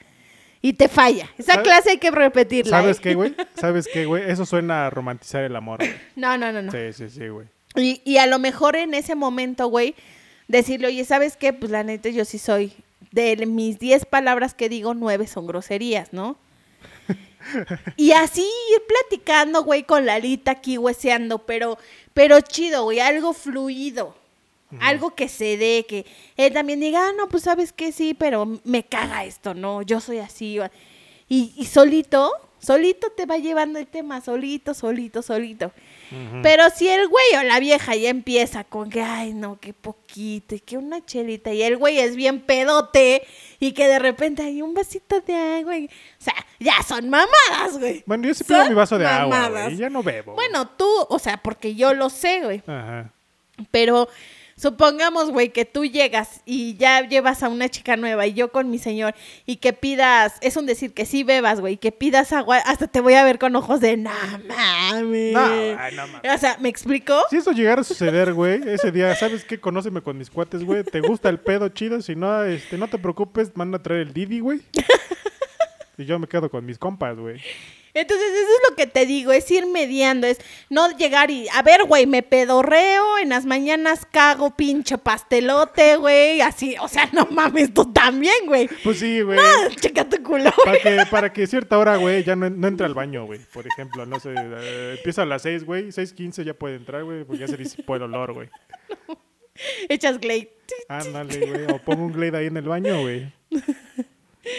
Y te falla. Esa ¿Sabe- clase hay que repetirla. ¿Sabes ¿eh? qué, güey? ¿Sabes qué, güey? Eso suena a romantizar el amor, güey. No, no, no, no. Sí, sí, sí, güey. Y, y a lo mejor en ese momento, güey, decirle, oye, ¿sabes qué? Pues la neta, yo sí soy. De mis 10 palabras que digo, 9 son groserías, ¿no? Y así ir platicando, güey, con Lalita aquí hueseando, pero, pero chido, güey, algo fluido. Algo que se dé, que él también diga, ah, no, pues sabes que sí, pero me caga esto, ¿no? Yo soy así. va". Y, y solito, solito te va llevando el tema, solito, solito, solito. Pero si el güey o la vieja ya empieza con que, ay, no, qué poquito, y que una chelita, y el güey es bien pedote, y que de repente hay un vasito de agua, y- o sea, ya son mamadas, güey. Bueno, yo sí pido mi vaso de agua, mamadas. güey. y Ya no bebo. Bueno, tú, o sea, porque yo lo sé, güey. Ajá. Pero supongamos, güey, que tú llegas y ya llevas a una chica nueva y yo con mi señor y que pidas, es un decir que sí bebas, güey, que pidas agua, hasta te voy a ver con ojos de, no mames. No, ay, no mames. O sea, ¿me explicó? Si eso llegara a suceder, güey, ese día, ¿sabes qué? Conóceme con mis cuates, güey. ¿Te gusta el pedo chido? Si no, este, no te preocupes, manda a traer el Didi, güey. Y yo me quedo con mis compas, güey. Entonces, eso es lo que te digo, es ir mediando, es no llegar y, a ver, güey, me pedorreo, en las mañanas cago pinche pastelote, güey, así, o sea, no mames, tú también, güey. Pues sí, güey. Checa tu culo. Para que, para que cierta hora, güey, ya no, no entre al baño, güey. Por ejemplo, no sé, eh, empieza a las 6, güey. 6.15 ya puede entrar, güey, porque ya se disipó el olor, güey. Echas Glade. Ándale, güey. O pongo un Glade ahí en el baño, güey.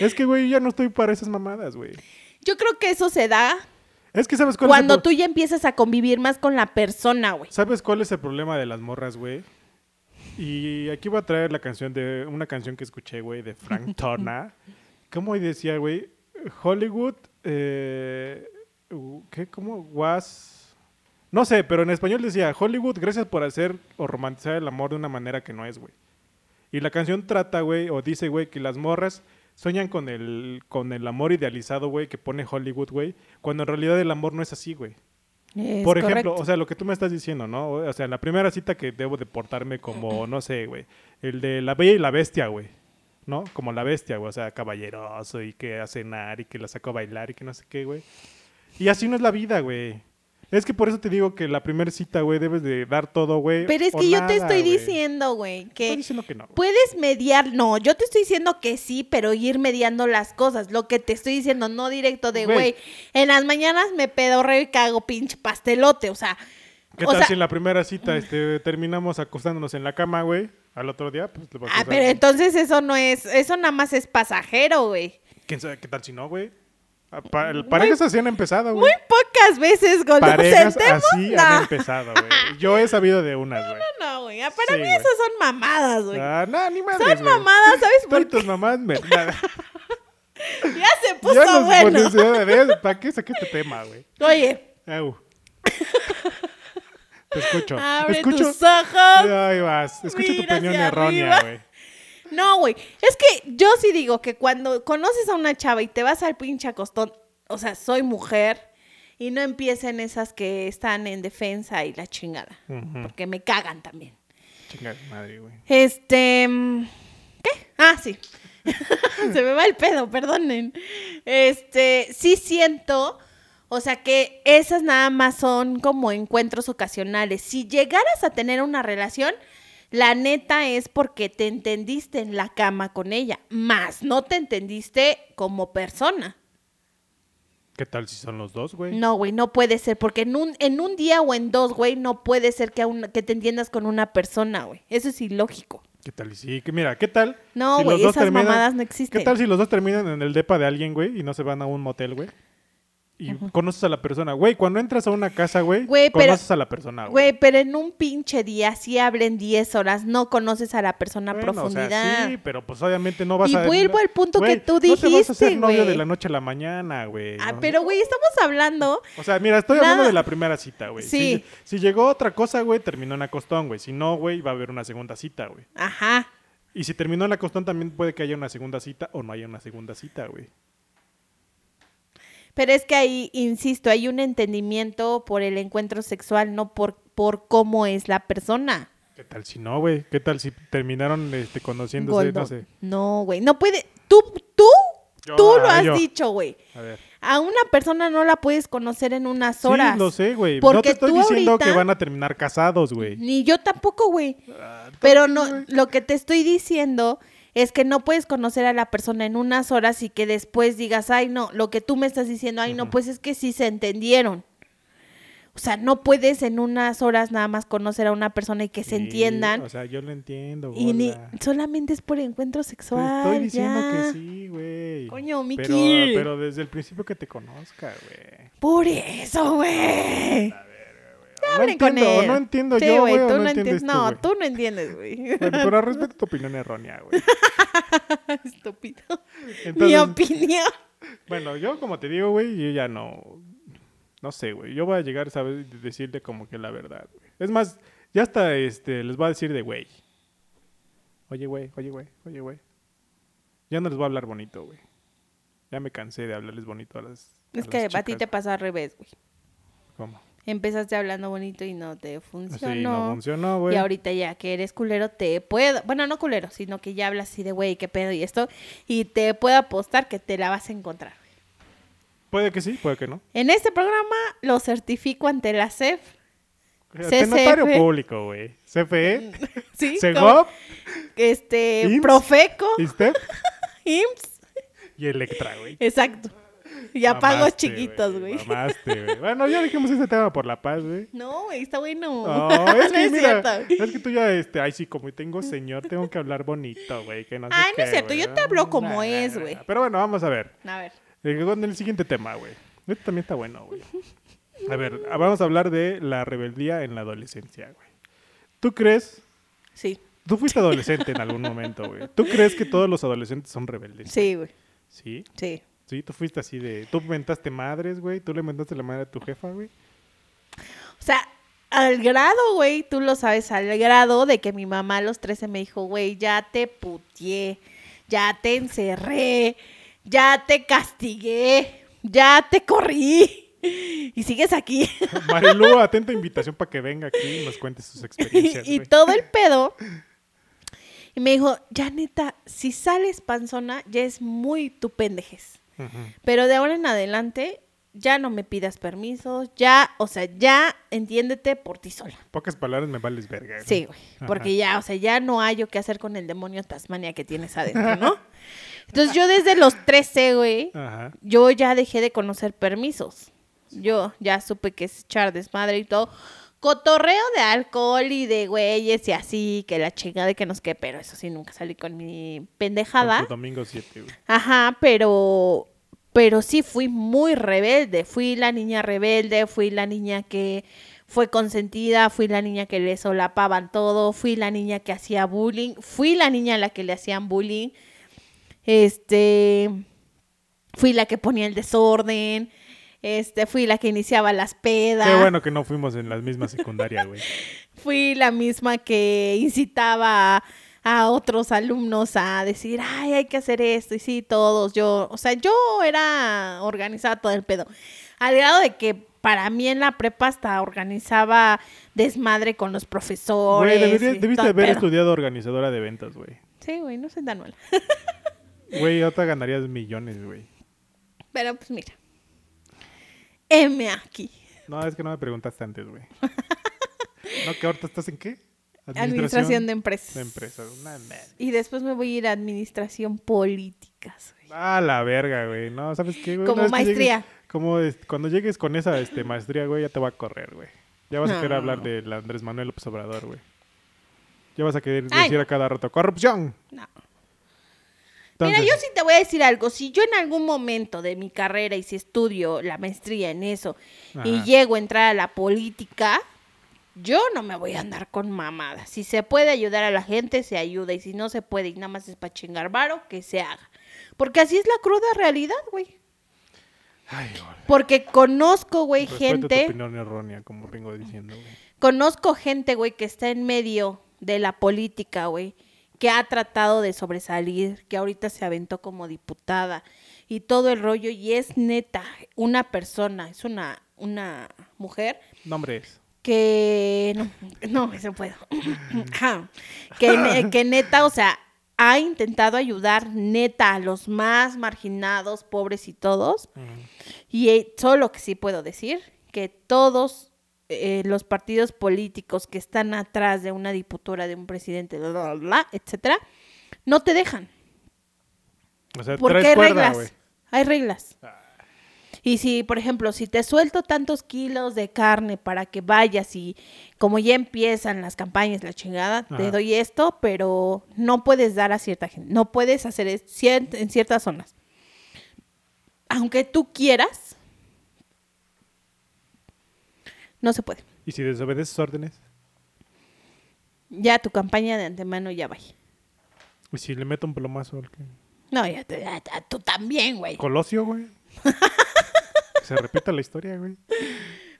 Es que, güey, ya no estoy para esas mamadas, güey. Yo creo que eso se da Es que, ¿sabes cuál es el cuando tú ya empiezas a convivir más con la persona, güey. ¿Sabes cuál es el problema de las morras, güey? Y aquí voy a traer la canción de una canción que escuché, güey, de Frank Torna. ¿Cómo decía, güey? Hollywood, eh, ¿qué? ¿Cómo? Was... No sé, pero en español decía, Hollywood, gracias por hacer o romantizar el amor de una manera que no es, güey. Y la canción trata, güey, o dice, güey, que las morras sueñan con el, con el amor idealizado, güey, que pone Hollywood, güey, cuando en realidad el amor no es así, güey. Es Por ejemplo, correcto. o sea, lo que tú me estás diciendo, ¿no? O sea, en la primera cita que debo de portarme como, no sé, güey, el de la bella y la bestia, güey, ¿no? Como la bestia, güey, o sea, caballeroso y que a cenar y que la saco a bailar y que no sé qué, güey. Y así no es la vida, güey. Es que por eso te digo que la primera cita, güey, debes de dar todo, güey. Pero es que yo te estoy güey. diciendo, güey, que Estoy diciendo que no. güey. puedes mediar. No, yo te estoy diciendo que sí, pero ir mediando las cosas. Lo que te estoy diciendo, no directo de, Güey. güey, en las mañanas me pedorreo y cago pinche pastelote. O sea, ¿Qué o tal sea, si en la primera cita este, terminamos acostándonos en la cama, güey? Al otro día, pues... le vas a Ah, pero entonces eso no es, eso nada más es pasajero, güey. ¿Quién sabe qué tal si no, güey? Ah, pa- parejas así han empezado, güey. Muy pocas veces nos Parejas sentemos. así no, han empezado, güey. Yo he sabido de unas, güey. no, güey. ah, Para Sí, mí güey. esas son mamadas, güey. Ah, no, ni madres, son güey. mamadas, ¿sabes por qué? tus mamás, me... Ya se puso Ya bueno. pones- ¿Para qué saqué este tema, güey? Oye, Au. Te escucho. abre escucho. tus ojos. Ahí vas. Escucho tu opinión errónea, güey. No, güey. Es que yo sí digo que cuando conoces a una chava y te vas al pinche acostón, o sea, soy mujer y no empiecen esas que están en defensa y la chingada. Porque me cagan también. Chinga madre, güey. Este. mm, ¿Qué? Ah, sí. Se me va el pedo, perdonen. Este, sí siento, o sea que esas nada más son como encuentros ocasionales. Si llegaras a tener una relación, la neta es porque te entendiste en la cama con ella, más no te entendiste como persona. ¿Qué tal si son los dos, güey? No, güey, no puede ser, porque en un, en un día o en dos, güey, no puede ser que, a una- que te entiendas con una persona, güey. Eso es ilógico. ¿Qué tal? y Sí, que mira, ¿qué tal? No, si güey, dos esas mamadas no ¿Qué existen. tal si los dos terminan en el depa de alguien, güey, y no se van a un motel, güey? Y conoces a la persona, güey. Cuando entras a una casa, güey, Güey, pero- conoces a la persona, Güey, pero en un pinche día, si hablen 10 horas, no conoces a la persona a Bueno, o sea, profundidad. sí, pero pues obviamente no vas Y a... vuelvo al punto que Güey, tú No te vas a dijiste, hacer novio güey. de la noche a la mañana, güey. Ah, ¿no? pero güey, estamos hablando. O sea, mira, estoy hablando Nada. de la primera cita, güey. Sí. Si, si llegó otra cosa, güey, terminó en acostón, güey. Si no, güey, va a haber una segunda cita, güey. Ajá. Y si terminó en acostón, también puede que haya una segunda cita o no haya una segunda cita, güey. Pero es que ahí, insisto, hay un entendimiento por el encuentro sexual, no por, por cómo es la persona. ¿Qué tal si no, güey? ¿Qué tal si terminaron este, conociéndose, no sé? No, güey. No puede. Tú, tú, Yo, tú lo ah, has yo. dicho, güey. A ver. A una persona no la puedes conocer en unas horas. Sí, lo sé, güey. No te estoy diciendo ahorita- que van a terminar casados, güey. Ni yo tampoco, güey. Ah, Pero no, lo que te estoy diciendo es que no puedes conocer a la persona en unas horas y que después digas, ay, no, lo que tú me estás diciendo, ay, no, pues es que sí se entendieron. O sea, no puedes en unas horas nada más conocer a una persona y que se entiendan. O sea, yo lo entiendo, y ni, solamente es por encuentro Te sexual. estoy diciendo ya. que sí, güey. Coño, Miki. Pero, pero desde el principio que te conozca, güey. Por eso, güey. No Hablen con entiendo, él. no entiendo Sí, yo, güey, tú no no entiendes tú, No, tú no entiendes, güey. Bueno, pero respeto tu opinión errónea, güey. Estúpido. Mi opinión. bueno, yo como te digo, güey, yo ya no... No sé, güey. Yo voy a llegar, ¿sabes? Y decirle como que la verdad, güey. Es más, ya hasta este, les voy a decir de güey. Oye, güey, oye, güey, oye, güey. Ya no les voy a hablar bonito, güey. Ya me cansé de hablarles bonito a las. Es las que a ti te pasó al revés, güey. ¿Cómo? Empezaste hablando bonito y no te Sí, no funcionó. funcionó, güey. y ahorita ya que eres culero, te puedo. Bueno, no culero, sino que ya hablas así de güey, qué pedo y esto. Y te puedo apostar que te la vas a encontrar. Puede que sí, puede que no. En este programa lo certifico ante la CEF. Ante notario CCF. público, güey. CFE, ¿Sí? Este, IMSS. Profeco, ISTEP IMSS. y Electra, güey. Exacto. Ya pagos Mamaste, chiquitos, güey. Bueno, ya dijimos este tema por la paz, güey. No, güey, está bueno. No, es que No es mira, cierto. es que tú ya, este, ay, sí, como tengo señor, tengo que hablar bonito, güey, que no sé Ay, no es cierto, yo te hablo como Nah, es, güey. nah. Pero bueno, vamos a ver. A ver. Eh, Con el siguiente tema, güey. Este también está bueno, güey. A ver, vamos a hablar de la rebeldía en la adolescencia, güey. ¿Tú crees? Sí, Tú fuiste adolescente en algún momento, güey. ¿Tú crees que todos los adolescentes son rebeldes? sí, güey. ¿Sí? Sí. Sí, tú fuiste así de... Tú mentaste madres, güey. Tú le mentaste la madre a tu jefa, güey. O sea, al grado, güey, tú lo sabes, al grado de que mi mamá a los 13 me dijo, güey, ya te putié, ya te encerré, ya te castigué, ya te corrí. Y sigues aquí. Marilu, atenta invitación para que venga aquí y nos cuente sus experiencias, y todo el pedo. Y me dijo, ya neta, si sales panzona, ya es muy tu pendejes. Pero de ahora en adelante, ya no me pidas permisos, ya, o sea, ya entiéndete por ti sola. Pocas palabras me vales verga. güey. Sí, güey. Ajá. Porque ya, o sea, ya no hay yo qué hacer con el demonio Tasmania que tienes adentro, ¿no? Entonces yo desde los 13, güey, Ajá. yo ya dejé de conocer permisos. Yo ya supe que es echar desmadre y todo. Cotorreo de alcohol y de güeyes y así, que la chingada de que nos que, pero eso sí, nunca salí con mi pendejada. domingo 7, güey. Ajá, pero pero sí fui muy rebelde, fui la niña rebelde, fui la niña que fue consentida, fui la niña que le solapaban todo, fui la niña que hacía bullying, fui la niña a la que le hacían bullying. Este fui la que ponía el desorden, este fui la que iniciaba las pedas. Qué bueno que no fuimos en la misma secundaria, güey. Fui la misma que incitaba a, a otros alumnos a decir, ay, hay que hacer esto, y sí, todos, yo, o sea, yo era organizada todo el pedo, al grado de que para mí en la prepa hasta organizaba desmadre con los profesores. Güey, debiste haber estudiado organizadora de eventos, güey. Sí, güey, no soy tan mala. Güey, ahorita ganarías millones, güey. Pero pues mira, M aquí, No, es que no me preguntaste antes, güey. ¿No que ahorita estás en qué? administración de empresas. de empresas. Una madre. Y después me voy a ir a administración políticas. güey. Ah, la verga, güey. No, ¿sabes qué, güey? Como maestría. llegues- como cuando llegues con esa este, maestría, güey, ya te va a correr, güey. Ya vas a querer hablar del Andrés Manuel López Obrador, güey. Ya vas a querer Ay, decir no. a cada rato, ¡corrupción! No. Entonces, Mira, yo sí te voy a decir algo. Si yo en algún momento de mi carrera y si estudio la maestría en eso y llego a entrar a la política, yo no me voy a andar con mamadas. Si se puede ayudar a la gente, se ayuda. Y si no se puede y nada más es para chingar varo, que se haga. Porque así es la cruda realidad, güey. Ay. Porque conozco, güey, gente... tu opinión errónea, como vengo diciendo, güey. Conozco gente, güey, que está en medio de la política, güey, que ha tratado de sobresalir, que ahorita se aventó como diputada y todo el rollo, y es neta, una persona, es una, una mujer Nombre es. que no, no, eso puedo. Que, que neta, o sea, ha intentado ayudar neta a los más marginados, pobres y todos. Y eh, solo lo que sí puedo decir, que todos eh, los partidos políticos que están atrás de una diputura, de un presidente, bla, bla, bla, etcétera, no te dejan. O sea, Porque hay cuerda, reglas. Hay reglas. Ah. Y si, por ejemplo, si te suelto tantos kilos de carne para que vayas y como ya empiezan las campañas, la chingada, te doy esto, pero no puedes dar a cierta gente. No puedes hacer cier- en ciertas zonas. Aunque tú quieras, no se puede. ¿Y si desobedeces órdenes? Ya tu campaña de antemano ya va. ¿Y si le meto un plomazo al que... No, ya, te- ya- ya tú también, güey. Colosio, güey? Que Se repita la historia, güey.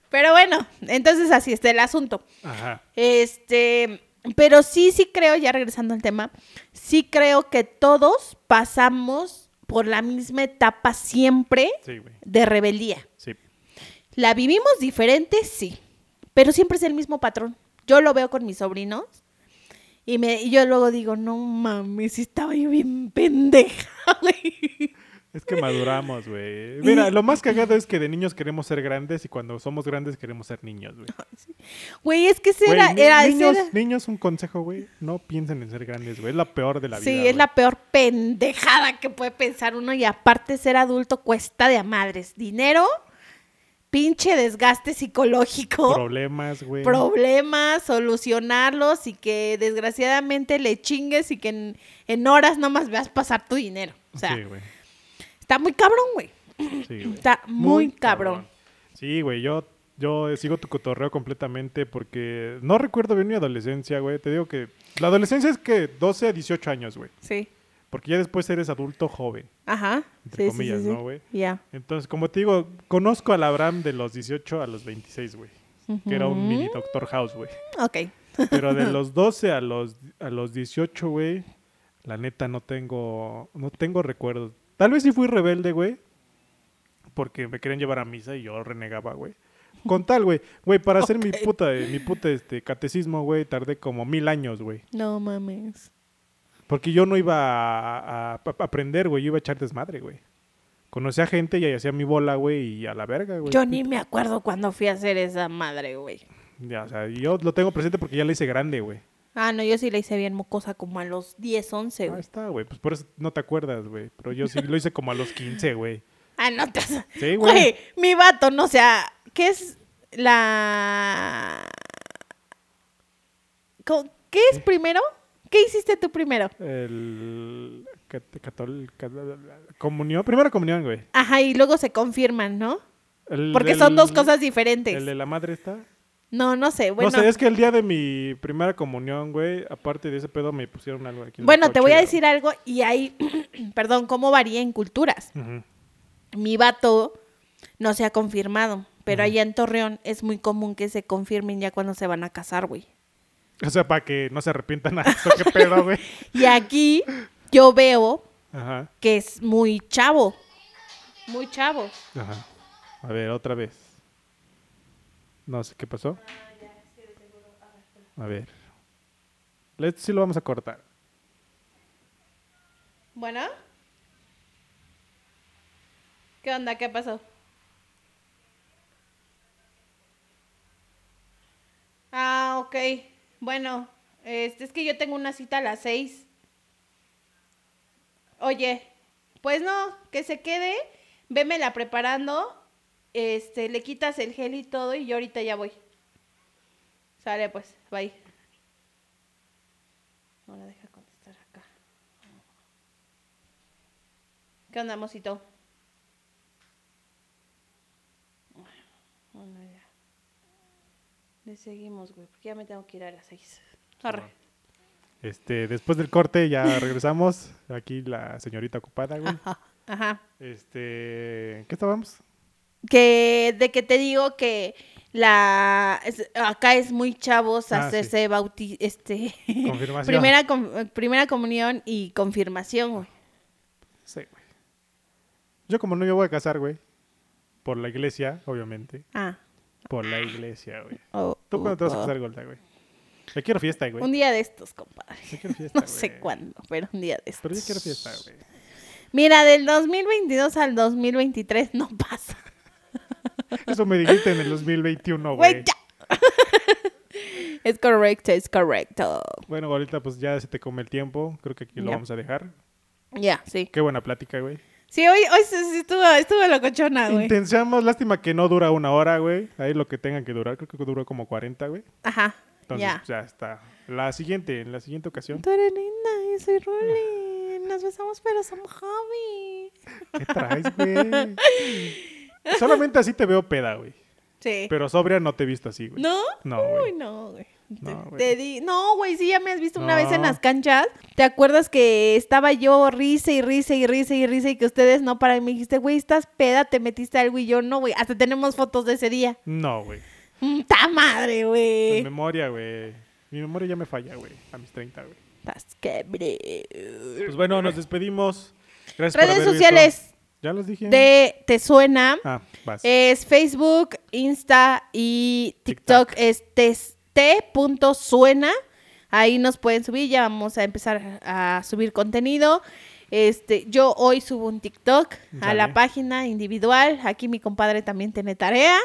Pero bueno, entonces así está el asunto. Ajá. Este, pero sí, sí creo, ya regresando al tema, sí creo que todos pasamos por la misma etapa siempre Sí, güey. de rebeldía. La vivimos diferente, sí, pero siempre es el mismo patrón. Yo lo veo con mis sobrinos y, me, y yo luego digo, no mames, estaba yo bien pendeja, güey. Es que maduramos, güey. Mira, lo más cagado es que de niños queremos ser grandes y cuando somos grandes queremos ser niños, güey. Güey, es que ese Güey, era, era, niños, era- niños, un consejo, güey. No piensen en ser grandes, güey. Es la peor de la vida. Sí, es la peor pendejada que puede pensar uno y aparte ser adulto cuesta de a madres. Dinero, pinche desgaste psicológico, Problemas, güey. problemas, solucionarlos y que desgraciadamente le chingues y que en, en horas nomás veas pasar tu dinero. O sea, Sí, está muy cabrón, güey. Sí. Está muy cabrón. Sí, güey. Yo, yo sigo tu cotorreo completamente porque no recuerdo bien mi adolescencia, güey. Te digo que la adolescencia es que 12 a 18 años, güey. Sí. Porque ya después eres adulto joven. Ajá. Entre Sí, comillas, sí, sí. ¿no, güey? Ya. Entonces, como te digo, conozco al Abraham de los 18 a los 26, güey. Que era un mini Doctor House, güey. Ok. Pero de los 12 a los, a los 18, güey, la neta no tengo, no tengo recuerdos. Tal vez sí fui rebelde, güey, porque me querían llevar a misa y yo renegaba, güey. Con tal, güey, güey, para hacer mi puta, mi puta este, catecismo, güey, tardé como mil años, güey. No mames. Porque yo no iba a, a- a aprender, güey, yo iba a echar desmadre, güey. Conocí a gente y hacía mi bola, güey, y a la verga, güey. Yo ni me acuerdo cuando fui a hacer esa madre, güey. Ya, o sea, yo lo tengo presente porque ya la hice grande, güey. Ah, no, yo sí la hice bien mocosa como a los 10, 11, Ahí güey. está, güey. Pues por eso no te acuerdas, güey. Pero yo sí lo hice como a los 15, güey. Ah, no te... Sí, güey. Güey, mi vato, no, o sea, ¿qué es la... ¿Qué es primero? ¿Qué hiciste tú primero? El. cat- catol- cat- comunión. Primera comunión, güey. Ajá, y luego se confirman, ¿no? El Porque del- son dos cosas diferentes. El de la madre está. No, no sé, bueno. No sé, es que el día de mi primera comunión, güey, aparte de ese pedo, me pusieron algo aquí. en Bueno, te voy a decir algo y ahí, perdón, cómo varía en culturas. Ujú. Mi vato no se ha confirmado, pero allá en Torreón es muy común que se confirmen ya cuando se van a casar, güey. O sea, para que no se arrepientan a eso, qué pedo, güey. Y aquí yo veo Ajá, que es muy chavo. Muy chavo. ajá. A ver, otra vez. No sé qué pasó. A ver. Let's sí lo vamos a cortar. Bueno. ¿Qué onda? ¿Qué pasó? Ah, ok. Bueno, este, es que yo tengo una cita a las seis. Oye, pues no, que se quede, vémela preparando, este, le quitas el gel y todo y yo ahorita ya voy. Sale pues, bye. Ahora deja contestar acá. ¿Qué onda, mosito? Bueno. Le seguimos, güey, porque ya me tengo que ir a las seis. Arre. Este, después del corte ya regresamos. Aquí la señorita ocupada, güey. Ajá. Ajá. Este, ¿qué estábamos? Que de que te digo que la es- acá es muy chavos Ah, hacerse bauti este Confirmación. primera com- primera comunión y confirmación, güey. Sí, güey. Yo como no me voy a casar, güey. Por la iglesia, obviamente. Ah. Por la iglesia, güey. oh, ¿Tú cuándo te vas a casar, Golda, güey? Yo quiero fiesta, güey. Un día de estos, compadre. Yo quiero fiesta, No sé cuándo, pero un día de estos. Pero yo quiero fiesta, güey. Mira, del 2022 al 2023 no pasa. Eso me dijiste en el 2021, Güey, güey. ya. Es correcto, es correcto. Bueno, ahorita pues ya se te come el tiempo. Creo que aquí lo Ya. vamos a dejar. Ya, sí. Qué buena plática, güey. Sí, hoy, hoy sí, estuvo, estuvo locochona, güey. Intensamos, lástima que no dura una hora, güey. Ahí lo que tengan que durar, creo que duró como 40, güey. Ajá, Entonces, ya. ya está. La siguiente, en la siguiente ocasión. Tú eres linda, yo soy Rolly. Nos besamos, pero somos hobby. ¿Qué traes, güey? Solamente así te veo peda, güey. Sí. Pero sobria no te he visto así, güey. ¿No? No, Uy, güey. no, güey. Te- No, güey. te di- No, güey, sí, ya me has visto una vez en las canchas. ¿Te acuerdas que estaba yo risa y risa y risa y risa y que ustedes no para y me dijiste, güey, estás peda, te metiste algo y yo no, güey. Hasta tenemos fotos de ese día. No, güey. ¡Ta madre, güey! memoria, güey. Mi memoria ya me falla, güey. A mis 30, güey. Pues bueno, nos despedimos. Gracias por Redes haber sociales visto. Ya los dije. de Te Suena. Ah, vas. Es Facebook, Insta y TikTok. TikTok. Es tes- t.suena. Ahí nos pueden subir. Ya vamos a empezar a subir contenido. Este, yo hoy subo un TikTok a la página individual. Aquí mi compadre también tiene tarea.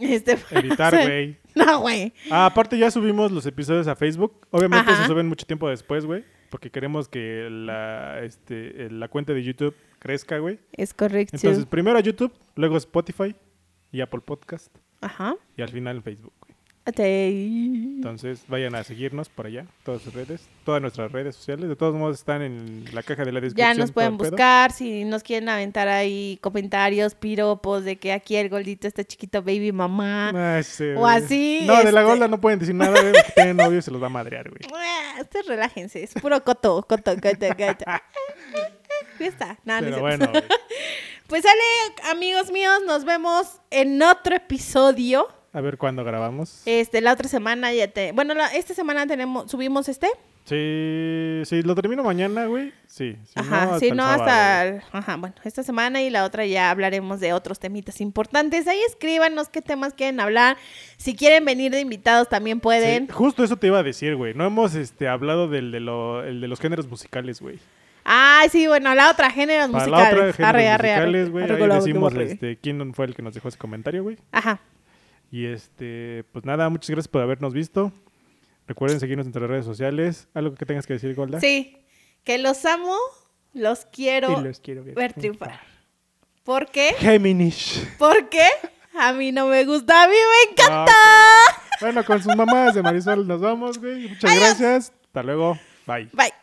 Este, Editar, güey. No, güey. Ah, aparte ya subimos los episodios a Facebook. Obviamente Ajá. se suben mucho tiempo después, güey. Porque queremos que la, este, la cuenta de YouTube crezca, güey. Es correcto. Entonces, primero a YouTube, luego Spotify y Apple Podcast. Ajá. Y al final Facebook, Entonces, vayan a seguirnos por allá, todas sus redes, todas nuestras redes sociales. De todos modos, están en la caja de la descripción. Ya nos pueden buscar si nos quieren aventar ahí comentarios, piropos de que aquí el gordito está chiquito, baby mamá. Ah, O güey. así, No, de la este- Golda no pueden decir nada, güey, porque tienen novio y se los va a madrear, güey. Ah, Ustedes relájense, es puro coto, coto, coto, coto. Fiesta. Pero bueno, güey. Pues sale, amigos míos, nos vemos en otro episodio. A ver cuándo grabamos. Este, la otra semana ya te. Bueno, la- esta semana tenemos, subimos este. Sí, sí, lo termino mañana, güey. Sí, si Ajá, no, si no, sábado, hasta. el- Ajá, bueno, esta semana y la otra ya hablaremos de otros temitas importantes. Ahí escríbanos qué temas quieren hablar. Si quieren venir de invitados también pueden. Sí, justo eso te iba a decir, güey. No hemos este, hablado del de, lo, el de los géneros musicales, güey. Ay, sí, bueno, la otra, géneros Para musicales. la otra, géneros Arre, musicales, güey. Ahí decimos este, quién fue el que nos dejó ese comentario, güey. Ajá. Y este, pues nada, muchas gracias por habernos visto. Recuerden seguirnos en nuestras redes sociales. ¿Algo que tengas que decir, Golda? Sí, que los amo, los quiero Y los quiero ver, ver triunfar. ¿Por qué? Géminis. Porque a mí no me gusta, a mí me encanta. Ah, ok. Bueno, con sus mamás de Marisol nos vamos, güey. Muchas Adiós. gracias. Hasta luego. Bye. Bye.